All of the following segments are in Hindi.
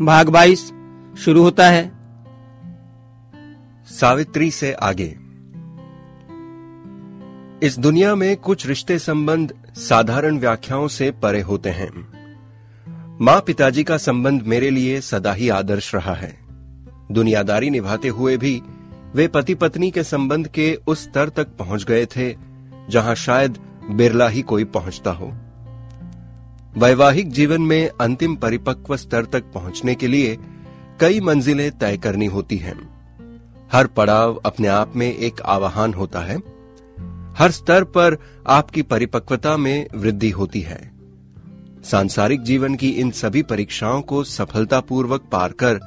भाग बाईस, शुरू होता है। सावित्री से आगे। इस दुनिया में कुछ रिश्ते संबंध साधारण व्याख्याओं से परे होते हैं। माँ पिताजी का संबंध मेरे लिए सदा ही आदर्श रहा है। दुनियादारी निभाते हुए भी वे पति पत्नी के संबंध के उस स्तर तक पहुँच गए थे जहाँ शायद बिरला ही कोई पहुँचता हो। वैवाहिक जीवन में अंतिम परिपक्व स्तर तक पहुँचने के लिए कई मंजिलें तय करनी होती हैं। हर पड़ाव अपने आप में एक आवाहन होता है। हर स्तर पर आपकी परिपक्वता में वृद्धि होती है। सांसारिक जीवन की इन सभी परीक्षाओं को सफलतापूर्वक पार कर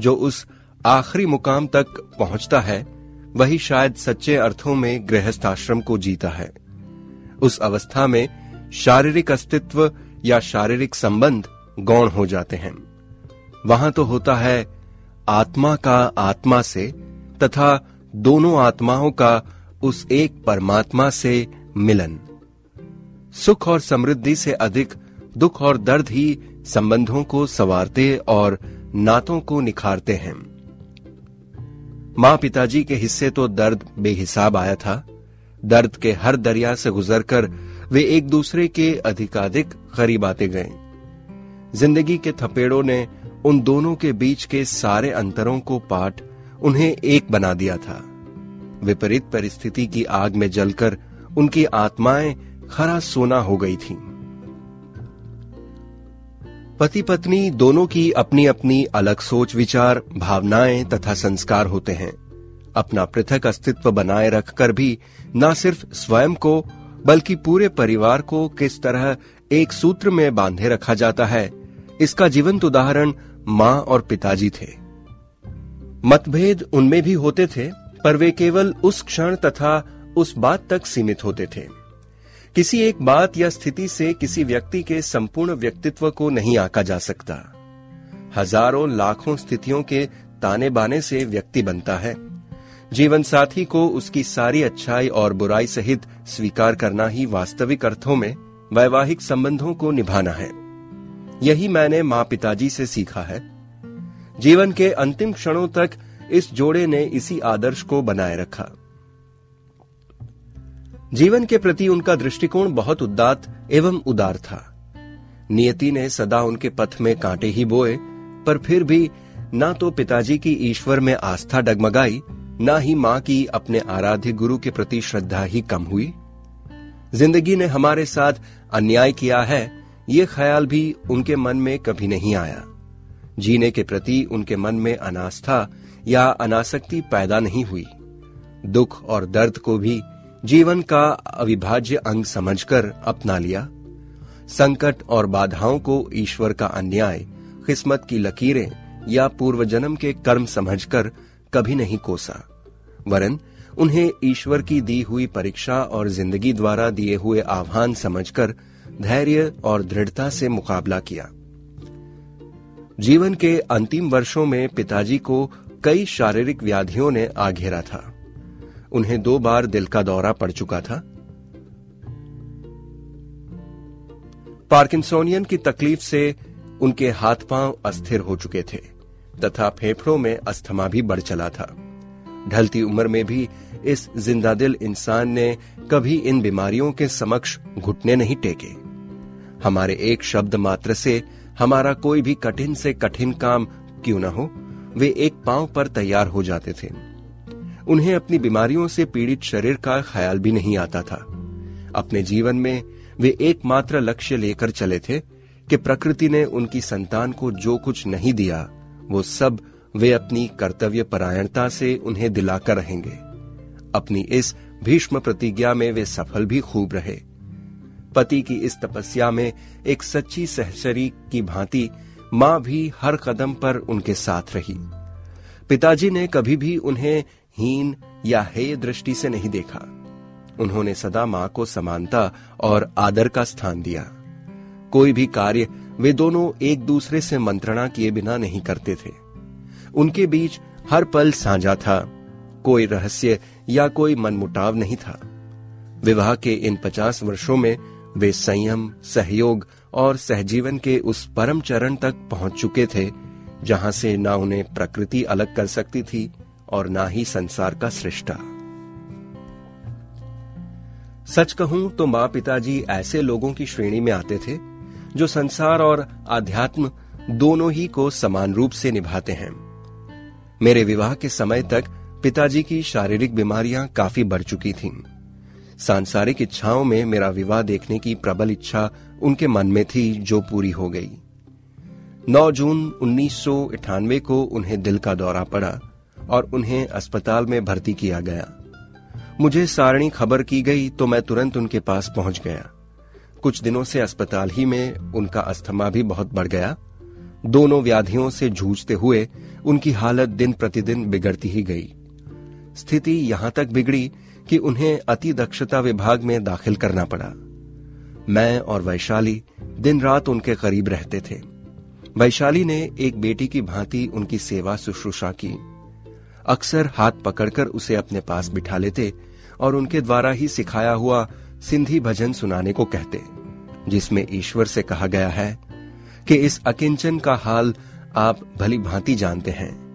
जो उस आखिरी मुकाम तक पहुँचता है, वही शायद सच्चे अर्थों में गृहस्थाश्रम को जीता है। उस अवस्था में शारीरिक अस्तित्व या शारीरिक संबंध गौण हो जाते हैं। वहाँ तो होता है आत्मा का आत्मा से तथा दोनों आत्माओं का उस एक परमात्मा से मिलन। सुख और समृद्धि से अधिक दुख और दर्द ही संबंधों को सवारते और नातों को निखारते हैं। माँ पिताजी के हिस्से तो दर्द बेहिसाब आया था। दर्द के हर दरिया से गुजरकर वे एक दूसरे के अधिकाधिक करीब आते गए। ज़िंदगी के थपेड़ों ने उन दोनों के बीच के सारे अंतरों को पाट उन्हें एक बना दिया था। विपरीत परिस्थिति की आग में जलकर उनकी आत्माएँ खरा सोना हो गई थीं। पति पत्नी दोनों की अपनी अपनी अलग सोच, विचार, भावनाएँ तथा संस्कार होते हैं। अपना पृथक अस्तित्व बनाए रखकर भी न सिर्फ़ स्वयं को बल्कि पूरे परिवार को किस तरह एक सूत्र में बांधे रखा जाता है, इसका जीवंत उदाहरण माँ और पिताजी थे। मतभेद उनमें भी होते थे, पर वे केवल उस क्षण तथा उस बात तक सीमित होते थे। किसी एक बात या स्थिति से किसी व्यक्ति के संपूर्ण व्यक्तित्व को नहीं आका जा सकता। हज़ारों लाखों स्थितियों के ताने बाने से व्यक्ति बनता है। जीवन साथी को उसकी सारी अच्छाई और बुराई सहित स्वीकार करना ही वास्तविक अर्थों में वैवाहिक संबंधों को निभाना है। यही मैंने माँ पिताजी से सीखा है। जीवन के अंतिम क्षणों तक इस जोड़े ने इसी आदर्श को बनाए रखा। जीवन के प्रति उनका दृष्टिकोण बहुत उदात एवं उदार था। नियति ने सदा उनके पथ में कांटे ही बोए, पर फिर भी ना तो पिताजी की ईश्वर में आस्था डगमगाई ना ही माँ की अपने आराध्य गुरु के प्रति श्रद्धा ही कम हुई। ज़िंदगी ने हमारे साथ अन्याय किया है, ये ख्याल भी उनके मन में कभी नहीं आया। जीने के प्रति उनके मन में अनास्था या अनासक्ति पैदा नहीं हुई। दुख और दर्द को भी जीवन का अविभाज्य अंग समझकर अपना लिया। संकट और बाधाओं को ईश्वर का अन्याय, किस्मत की लकीरें या पूर्व जन्म के कर्म समझकर कभी नहीं कोसा। वरन उन्हें ईश्वर की दी हुई परीक्षा और ज़िंदगी द्वारा दिए हुए आह्वान समझकर धैर्य और दृढ़ता से मुकाबला किया। जीवन के अंतिम वर्षों में पिताजी को कई शारीरिक व्याधियों ने आ घेरा था। उन्हें दो बार दिल का दौरा पड़ चुका था। पार्किंसोनियन की तकलीफ़ से उनके हाथ पाँव अस्थिर हो चुके थे। तथा फेफड़ों में अस्थमा भी बढ़ चला था। ढलती उम्र में भी इस ज़िंदा दिल इंसान ने कभी इन बीमारियों के समक्ष घुटने नहीं टेके। हमारे एक शब्द मात्र से हमारा कोई भी कठिन से कठिन काम क्यों न हो, वे एक पाँव पर तैयार हो जाते थे। उन्हें अपनी बीमारियों से पीड़ित शरीर का ख्याल भी नहीं आता था। अपने जीवन में वे एकमात्र लक्ष्य लेकर चले थे कि प्रकृति ने उनकी संतान को जो कुछ नहीं दिया वो सब वे अपनी कर्तव्य परायणता से उन्हें दिलाकर रहेंगे। अपनी इस भीष्म प्रतिज्ञा में वे सफल भी खूब रहे। पति की इस तपस्या में एक सच्ची सहचरी की भांति माँ भी हर कदम पर उनके साथ रही। पिताजी ने कभी भी उन्हें हीन या हेय दृष्टि से नहीं देखा। उन्होंने सदा माँ को समानता और आदर का स्थान दिया। कोई भी कार्य वे दोनों एक दूसरे से मंत्रणा किए बिना नहीं करते थे। उनके बीच हर पल साझा था, कोई रहस्य या कोई मनमुटाव नहीं था। विवाह के इन पचास वर्षों में वे संयम, सहयोग और सहजीवन के उस परम चरण तक पहुँच चुके थे, जहाँ से ना उन्हें प्रकृति अलग कर सकती थी और ना ही संसार का सृष्टा। सच कहूँ तो माँ पिताजी ऐसे लोगों की श्रेणी में आते थे जो संसार और आध्यात्म दोनों ही को समान रूप से निभाते हैं। मेरे विवाह के समय तक पिताजी की शारीरिक बीमारियाँ काफ़ी बढ़ चुकी थीं। सांसारिक इच्छाओं में मेरा विवाह देखने की प्रबल इच्छा उनके मन में थी, जो पूरी हो गई। 9 जून उन्नीस सौ अट्ठानवे को उन्हें दिल का दौरा पड़ा और उन्हें अस्पताल में भर्ती किया गया। मुझे सारणी खबर की गई तो मैं तुरंत उनके पास पहुँच गया। कुछ दिनों से अस्पताल ही में उनका अस्थमा भी बहुत बढ़ गया। दोनों व्याधियों से जूझते हुए उनकी हालत दिन प्रतिदिन बिगड़ती ही गई। स्थिति यहाँ तक बिगड़ी कि उन्हें अति दक्षता विभाग में दाखिल करना पड़ा। मैं और वैशाली दिन रात उनके करीब रहते थे। वैशाली ने एक बेटी की भांति उनकी सेवा शुश्रूषा की। अक्सर हाथ पकड़कर उसे अपने पास बिठा लेते और उनके द्वारा ही सिखाया हुआ सिंधी भजन सुनाने को कहते, जिसमें ईश्वर से कहा गया है कि इस अकिंचन का हाल आप भली भांति जानते हैं।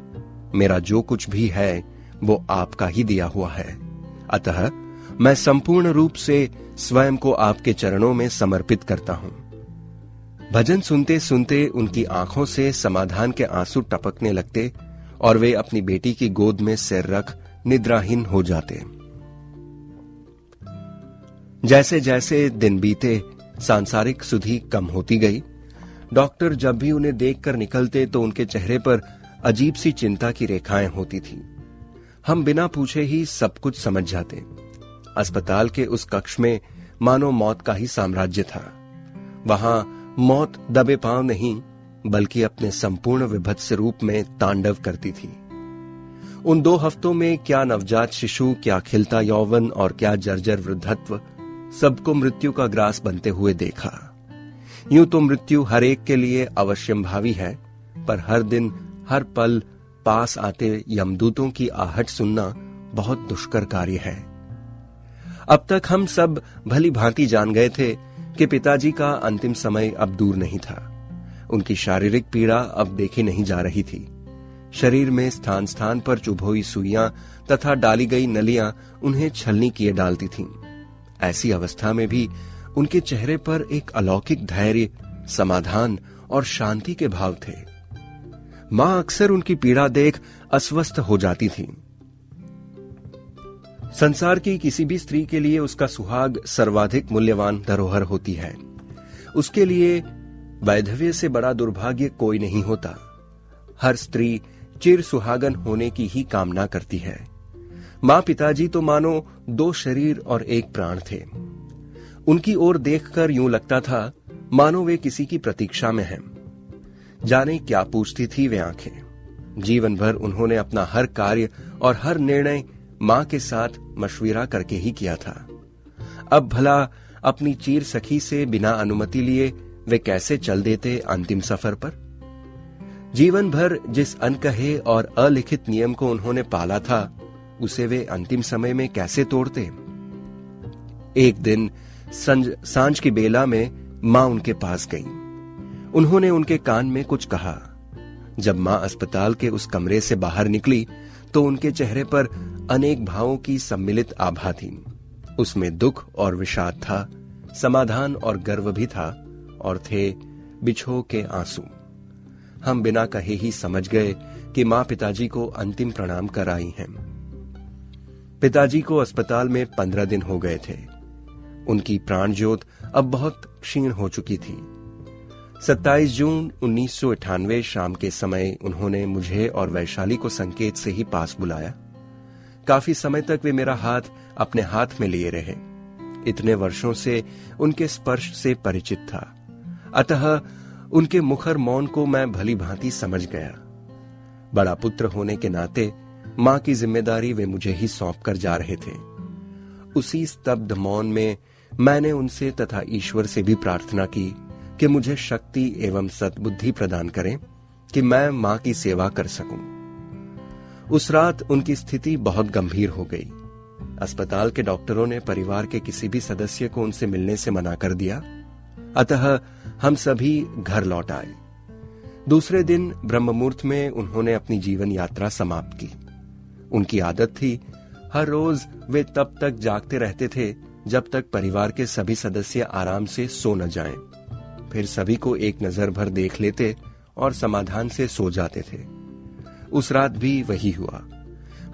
मेरा जो कुछ भी है, वो आपका ही दिया हुआ है। अतः मैं संपूर्ण रूप से स्वयं को आपके चरणों में समर्पित करता हूँ। भजन सुनते सुनते उनकी आँखों से समाधान के आँसू टपकने लगते और वे अपनी बेटी की गोद में सिर रख निद्राहीन हो जाते। जैसे जैसे दिन बीते, सांसारिक सुधी कम होती गई। डॉक्टर जब भी उन्हें देखकर निकलते तो उनके चेहरे पर अजीब सी चिंता की रेखाएँ होती थी। हम बिना पूछे ही सब कुछ समझ जाते। अस्पताल के उस कक्ष में मानो मौत का ही साम्राज्य था। वहाँ मौत दबे पाँव नहीं, बल्कि अपने संपूर्ण विभत्स रूप में तांडव करती थी। उन दो हफ्तों में क्या नवजात शिशु, क्या खिलता यौवन और क्या जर्जर वृद्धत्व सबको मृत्यु का ग्रास बनते हुए देखा। यूँ तो मृत्यु हर एक के लिए अवश्यम भावी है, पर हर दिन, हर पल पास आते यमदूतों की आहट सुनना बहुत दुष्कर कार्य है। अब तक हम सब भली भांति जान गए थे कि पिताजी का अंतिम समय अब दूर नहीं था। उनकी शारीरिक पीड़ा अब देखी नहीं जा रही थी। शरीर में स्थान स्थान पर चुभोई सुइयाँ तथा डाली गई नलियाँ उन्हें छलनी किए डालती थीं। ऐसी अवस्था में भी उनके चेहरे पर एक अलौकिक धैर्य, समाधान और शांति के भाव थे। माँ अक्सर उनकी पीड़ा देख अस्वस्थ हो जाती थी। संसार की किसी भी स्त्री के लिए उसका सुहाग सर्वाधिक मूल्यवान धरोहर होती है। उसके लिए वैधव्य से बड़ा दुर्भाग्य कोई नहीं होता। हर स्त्री चिर सुहागन होने की ही कामना करती है। माँ पिताजी तो मानो दो शरीर और एक प्राण थे। उनकी ओर देखकर यूँ लगता था, मानो वे किसी की प्रतीक्षा में हैं। जाने क्या पूछती थी वे आँखें। जीवन भर उन्होंने अपना हर कार्य और हर निर्णय माँ के साथ मशविरा करके ही किया था। अब भला अपनी चीर सखी से बिना अनुमति लिए वे कैसे चल देते अंतिम सफ़र पर? जीवन भर जिस अनकहे और अलिखित नियम को उन्होंने पाला था उसे वे अंतिम समय में कैसे तोड़ते? एक दिन साँझ की बेला में माँ उनके पास गई। उन्होंने उनके कान में कुछ कहा। जब माँ अस्पताल के उस कमरे से बाहर निकली तो उनके चेहरे पर अनेक भावों की सम्मिलित आभा थी। उसमें दुख और विषाद था, समाधान और गर्व भी था, और थे बिछो के आँसू। हम बिना कहे ही समझ गए कि माँ पिताजी को अंतिम प्रणाम कर आई हैं। पिताजी को अस्पताल में पंद्रह दिन हो गए थे। उनकी प्राण ज्योत अब बहुत क्षीण हो चुकी थी। 27 जून उन्नीस शाम के समय उन्होंने मुझे और वैशाली को संकेत से ही पास बुलाया। काफ़ी समय तक वे मेरा हाथ अपने हाथ में लिए रहे। इतने वर्षों से उनके स्पर्श से परिचित था। अतः उनके मुखर मौन को मैं भली भांति समझ गया। बड़ा पुत्र होने के नाते माँ की ज़िम्मेदारी वे मुझे ही सौंप कर जा रहे थे। उसी स्तब्ध मौन में मैंने उनसे तथा ईश्वर से भी प्रार्थना की कि मुझे शक्ति एवं सद्बुद्धि प्रदान करें कि मैं माँ की सेवा कर सकूँ। उस रात उनकी स्थिति बहुत गंभीर हो गई। अस्पताल के डॉक्टरों ने परिवार के किसी भी सदस्य को उनसे मिलने से मना कर दिया। अतः हम सभी घर लौट आए। दूसरे दिन ब्रह्ममुहूर्त में उन्होंने अपनी जीवन यात्रा समाप्त की। उनकी आदत थी। हर रोज वे तब तक जागते रहते थे, जब तक परिवार के सभी सदस्य आराम से सो न जाएँ। फिर सभी को एक नज़र भर देख लेते और समाधान से सो जाते थे। उस रात भी वही हुआ।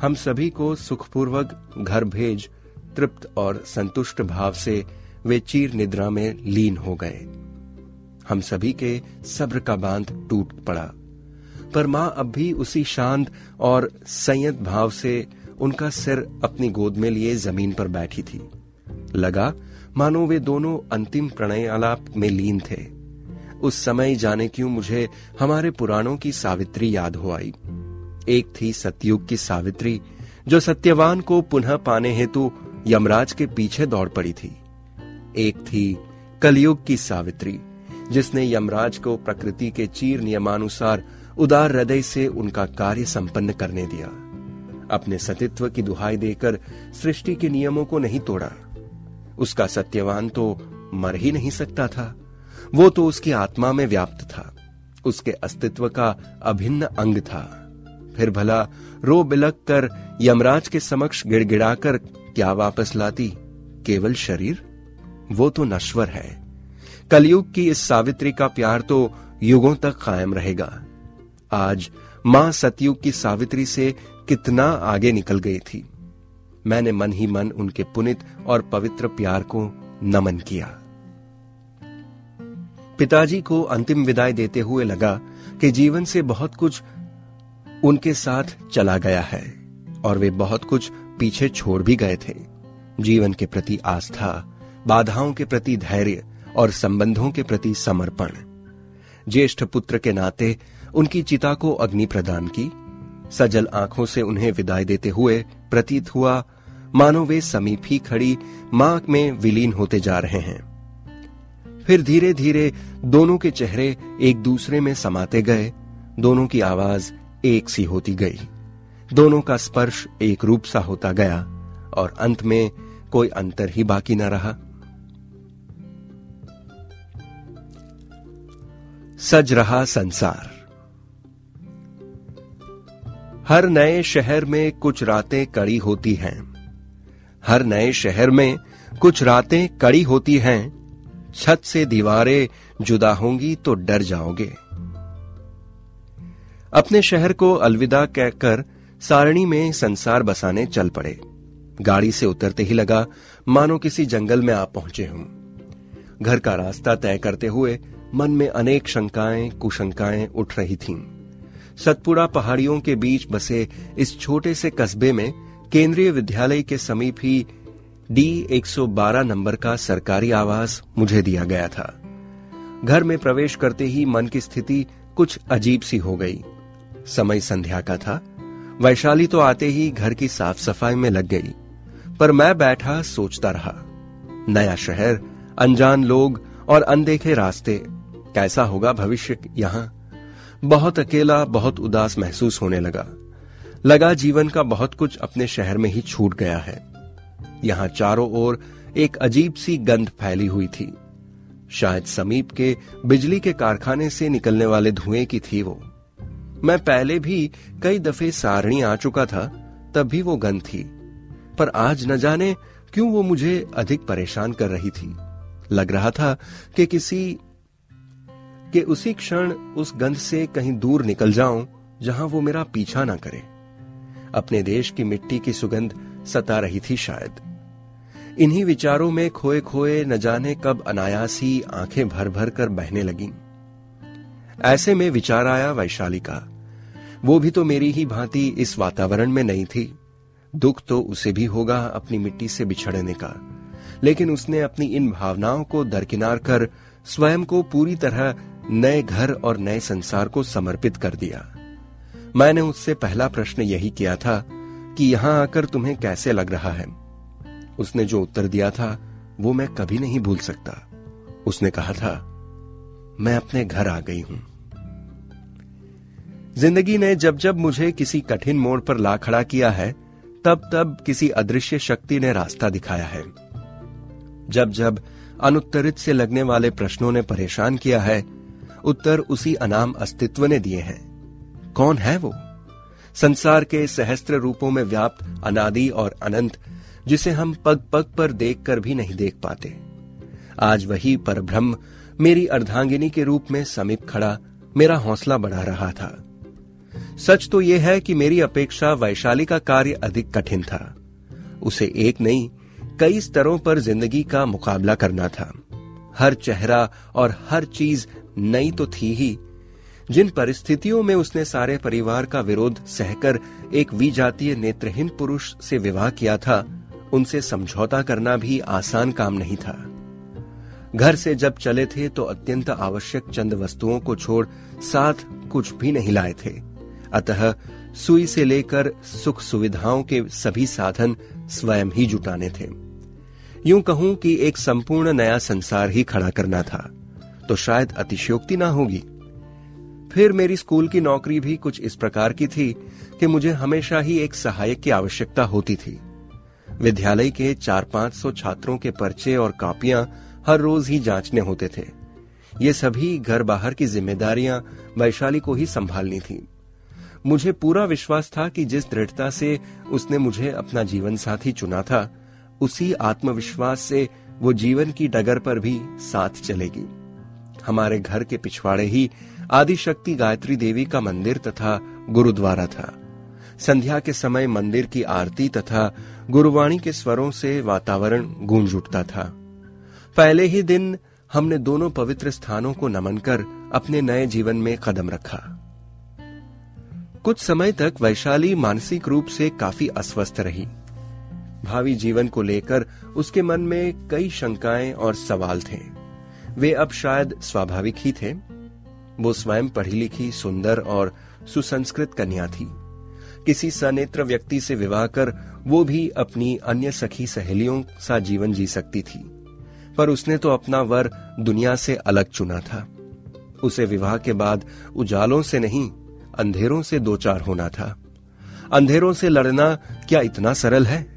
हम सभी को सुखपूर्वक घर भेज, तृप्त और संतुष्ट भाव से वे चीर निद्रा में लीन हो गए। हम सभी के सब्र का बाँध टूट पड़ा। पर माँ अब भी उसी शांत और संयत भाव से उनका सिर अपनी गोद में लिए ज़मीन पर बैठी थी। लगा, मानो वे दोनों अंतिम प्रणय आलाप में लीन थे। उस समय जाने क्यों मुझे हमारे पुराणों की सावित्री याद हो आई। एक थी सतयुग की सावित्री, जो सत्यवान को पुनः पाने हेतु यमराज के पीछे दौड़ पड़ी थी। एक थी कलयुग की सावित्री, जिसने यमराज को प्रकृति के चीर नियमानुसार उदार हृदय से उनका कार्य संपन्न करने दिया। अपने सतित्व की दुहाई देकर सृष्टि के नियमों को नहीं तोड़ा। उसका सत्यवान तो मर ही नहीं सकता था। वो तो उसकी आत्मा में व्याप्त था। उसके अस्तित्व का अभिन्न अंग था। फिर भला रो बिलक कर यमराज के समक्ष गिड़गिड़ाकर क्या वापस लाती? केवल शरीर? वो तो नश्वर है। कलयुग की इस सावित्री का प्यार तो युगों तक कायम रहेगा। आज माँ सतयुग की सावित्री से कितना आगे निकल गई थी। मैंने मन ही मन उनके पुनित और पवित्र प्यार को नमन किया। पिताजी को अंतिम विदाई देते हुए लगा कि जीवन से बहुत कुछ उनके साथ चला गया है और वे बहुत कुछ पीछे छोड़ भी गए थे। जीवन के प्रति आस्था, बाधाओं के प्रति धैर्य और संबंधों के प्रति समर्पण। ज्येष्ठ पुत्र के नाते उनकी चिता को अग्नि प्रदान की। सजल आँखों से उन्हें विदाई देते हुए प्रतीत हुआ, मानो वे समीप ही खड़ी माँ में विलीन होते जा रहे हैं। फिर धीरे धीरे दोनों के चेहरे एक दूसरे में समाते गए। दोनों की आवाज़ एक सी होती गई। दोनों का स्पर्श एक रूप सा होता गया और अंत में कोई अंतर ही बाकी न रहा। सज रहा संसार। हर नए शहर में कुछ रातें कड़ी होती हैं। हर नए शहर में कुछ रातें कड़ी होती हैं। छत से दीवारें जुदा होंगी तो डर जाओगे। अपने शहर को अलविदा कहकर सारणी में संसार बसाने चल पड़े। गाड़ी से उतरते ही लगा, मानो किसी जंगल में आप पहुँचे हूँ। घर का रास्ता तय करते हुए मन में अनेक शंकाएँ, कुशंकाएँ उठ रही थीं। सतपुड़ा पहाड़ियों के बीच बसे इस छोटे से कस्बे में केंद्रीय विद्यालय के समीप ही डी 112 नंबर का सरकारी आवास मुझे दिया गया था। घर में प्रवेश करते ही मन की स्थिति कुछ अजीब सी हो गई। समय संध्या का था। वैशाली तो आते ही घर की साफ़ सफ़ाई में लग गई, पर मैं बैठा सोचता रहा। नया शहर, अनजान लोग और अनदेखे रास्ते, कैसा होगा भविष्य यहाँ? बहुत अकेला, बहुत उदास महसूस होने लगा। लगा जीवन का बहुत कुछ अपने शहर में ही छूट गया है। यहाँ चारों ओर एक अजीब सी गंध फैली हुई थी। शायद समीप के बिजली के कारखाने से निकलने वाले धुएँ की थी वो। मैं पहले भी कई दफे सारणी आ चुका था, तब भी वो गंध थी। पर आज न जाने क्यों वो मुझे अधिक परेशान कर रही थी। लग रहा था कि किसी के उसी क्षण उस गंध से कहीं दूर निकल जाऊँ, जहाँ वो मेरा पीछा ना करे। अपने देश की मिट्टी की सुगंध सता रही थी शायद। इन्हीं विचारों में खोए खोए न जाने कब अनायास ही आँखें भर भर कर बहने लगी। ऐसे में विचार आया वैशाली का। वो भी तो मेरी ही भांति इस वातावरण में नहीं थी। दुख तो उसे भी होगा अपनी मिट्टी से बिछड़ने का। लेकिन उसने अपनी इन भावनाओं को दरकिनार कर स्वयं को पूरी तरह नए घर और नए संसार को समर्पित कर दिया। मैंने उससे पहला प्रश्न यही किया था कि यहाँ आकर तुम्हें कैसे लग रहा है? उसने जो उत्तर दिया था, वो मैं कभी नहीं भूल सकता। उसने कहा था, मैं अपने घर आ गई हूँ। ज़िंदगी ने जब जब मुझे किसी कठिन मोड़ पर ला खड़ा किया है, तब तब किसी अदृश्य शक्ति ने रास्ता दिखाया है। जब जब अनुत्तरित से लगने वाले प्रश्नों ने परेशान किया है उत्तर उसी अनाम अस्तित्व ने दिए हैं। कौन है वो? संसार के सहस्त्र रूपों में व्याप्त अनादि और अनंत, जिसे हम पग पग पर देखकर भी नहीं देख पाते। आज वही परब्रह्म मेरी अर्धांगिनी के रूप में समीप खड़ा, मेरा हौसला बढ़ा रहा था। सच तो यह है कि मेरी अपेक्षा वैशाली का कार्य अधिक कठिन था। उसे एक नहीं, कई स्तरों पर ज़िंदगी का मुकाबला करना था। हर चेहरा और हर चीज़ नई तो थी ही। जिन परिस्थितियों में उसने सारे परिवार का विरोध सहकर एक विजातीय नेत्रहीन पुरुष से विवाह किया था, उनसे समझौता करना भी आसान काम नहीं था। घर से जब चले थे तो अत्यंत आवश्यक चंद वस्तुओं को छोड़ साथ कुछ भी नहीं लाए थे। अतः सुई से लेकर सुख सुविधाओं के सभी साधन स्वयं ही जुटाने थे। यूँ कहूँ कि एक संपूर्ण नया संसार ही खड़ा करना था तो शायद अतिशयोक्ति ना होगी। फिर मेरी स्कूल की नौकरी भी कुछ इस प्रकार की थी कि मुझे हमेशा ही एक सहायक की आवश्यकता होती थी। विद्यालय के चार पाँच सौ छात्रों के पर्चे और कापियाँ हर रोज ही जांचने होते थे। ये सभी घर बाहर की जिम्मेदारियाँ वैशाली को ही संभालनी थी। मुझे पूरा विश्वास था कि जिस दृढ़ता से उसने मुझे अपना जीवन साथी चुना था उसी आत्मविश्वास से वो जीवन की डगर पर भी साथ चलेगी। हमारे घर के पिछवाड़े ही आदिशक्ति गायत्री देवी का मंदिर तथा गुरुद्वारा था। संध्या के समय मंदिर की आरती तथा गुरुवाणी के स्वरों से वातावरण गूंज उठता था। पहले ही दिन हमने दोनों पवित्र स्थानों को नमन कर अपने नए जीवन में कदम रखा। कुछ समय तक वैशाली मानसिक रूप से काफ़ी अस्वस्थ रही। भावी जीवन को लेकर उसके मन में कई शंकाएँ और सवाल थे। वे अब शायद स्वाभाविक ही थे। वो स्वयं पढ़ी लिखी, सुंदर और सुसंस्कृत कन्या थी। किसी सनेत्र व्यक्ति से विवाह कर वो भी अपनी अन्य सखी सहेलियों सा जीवन जी सकती थी। पर उसने तो अपना वर दुनिया से अलग चुना था। उसे विवाह के बाद उजालों से नहीं, अंधेरों से दो चार होना था। अंधेरों से लड़ना क्या इतना सरल है?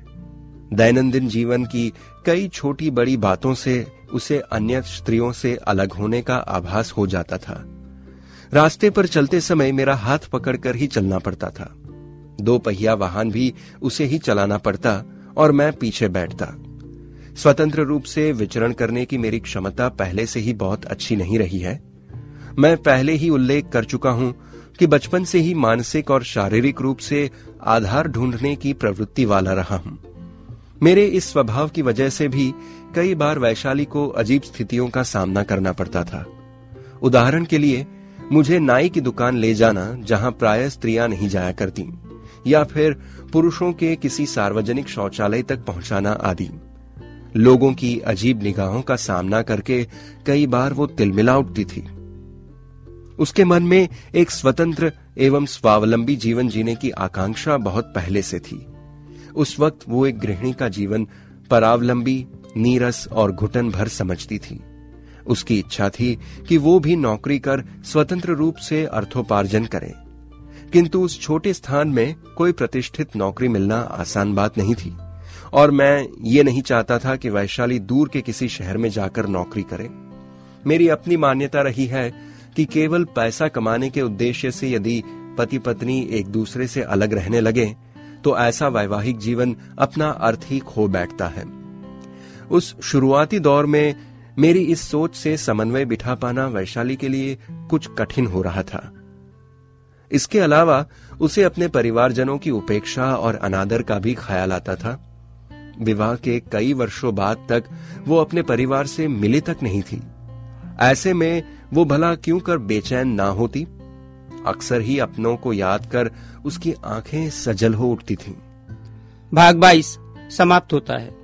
दैनंदिन जीवन की कई छोटी बड़ी बातों से उसे अन्य स्त्रियों से अलग होने का आभास हो जाता था। रास्ते पर चलते समय मेरा हाथ पकड़कर ही चलना पड़ता था। दो पहिया वाहन भी उसे ही चलाना पड़ता और मैं पीछे बैठता। स्वतंत्र रूप से विचरण करने की मेरी क्षमता पहले से ही बहुत अच्छी नहीं रही है। मैं पहले ही उल्लेख कर चुका हूँ कि बचपन से ही मानसिक और शारीरिक रूप से आधार ढूँढने की प्रवृत्ति वाला रहा हूँ। मेरे इस स्वभाव की वजह से भी कई बार वैशाली को अजीब स्थितियों का सामना करना पड़ता था। उदाहरण के लिए, मुझे नाई की दुकान ले जाना जहाँ प्राय स्त्रियाँ नहीं जाया करती, या फिर पुरुषों के किसी सार्वजनिक शौचालय तक पहुंचाना आदि। लोगों की अजीब निगाहों का सामना करके कई बार वो तिलमिला उठती थी। उसके मन में एक स्वतंत्र एवं स्वावलंबी जीवन जीने की आकांक्षा बहुत पहले से थी। उस वक्त वो एक गृहिणी का जीवन परावलंबी, नीरस और घुटन भर समझती थी। उसकी इच्छा थी कि वो भी नौकरी कर स्वतंत्र रूप से अर्थोपार्जन करे। किंतु उस छोटे स्थान में कोई प्रतिष्ठित नौकरी मिलना आसान बात नहीं थी। और मैं ये नहीं चाहता था कि वैशाली दूर के किसी शहर में जाकर नौकरी करे। मेरी अपनी मान्यता रही है कि केवल पैसा कमाने के उद्देश्य से यदि पति पत्नी एक दूसरे से अलग रहने लगे तो ऐसा वैवाहिक जीवन अपना अर्थ ही खो बैठता है। उस शुरुआती दौर में मेरी इस सोच से समन्वय बिठा पाना वैशाली के लिए कुछ कठिन हो रहा था। इसके अलावा उसे अपने परिवारजनों की उपेक्षा और अनादर का भी ख्याल आता था। विवाह के कई वर्षों बाद तक वो अपने परिवार से मिली तक नहीं थी। ऐसे में वो भला क्यों कर बेचैन ना होती? अक्सर ही अपनों को याद कर उसकी आँखें सजल हो उठती थीं। भाग बाईस, समाप्त होता है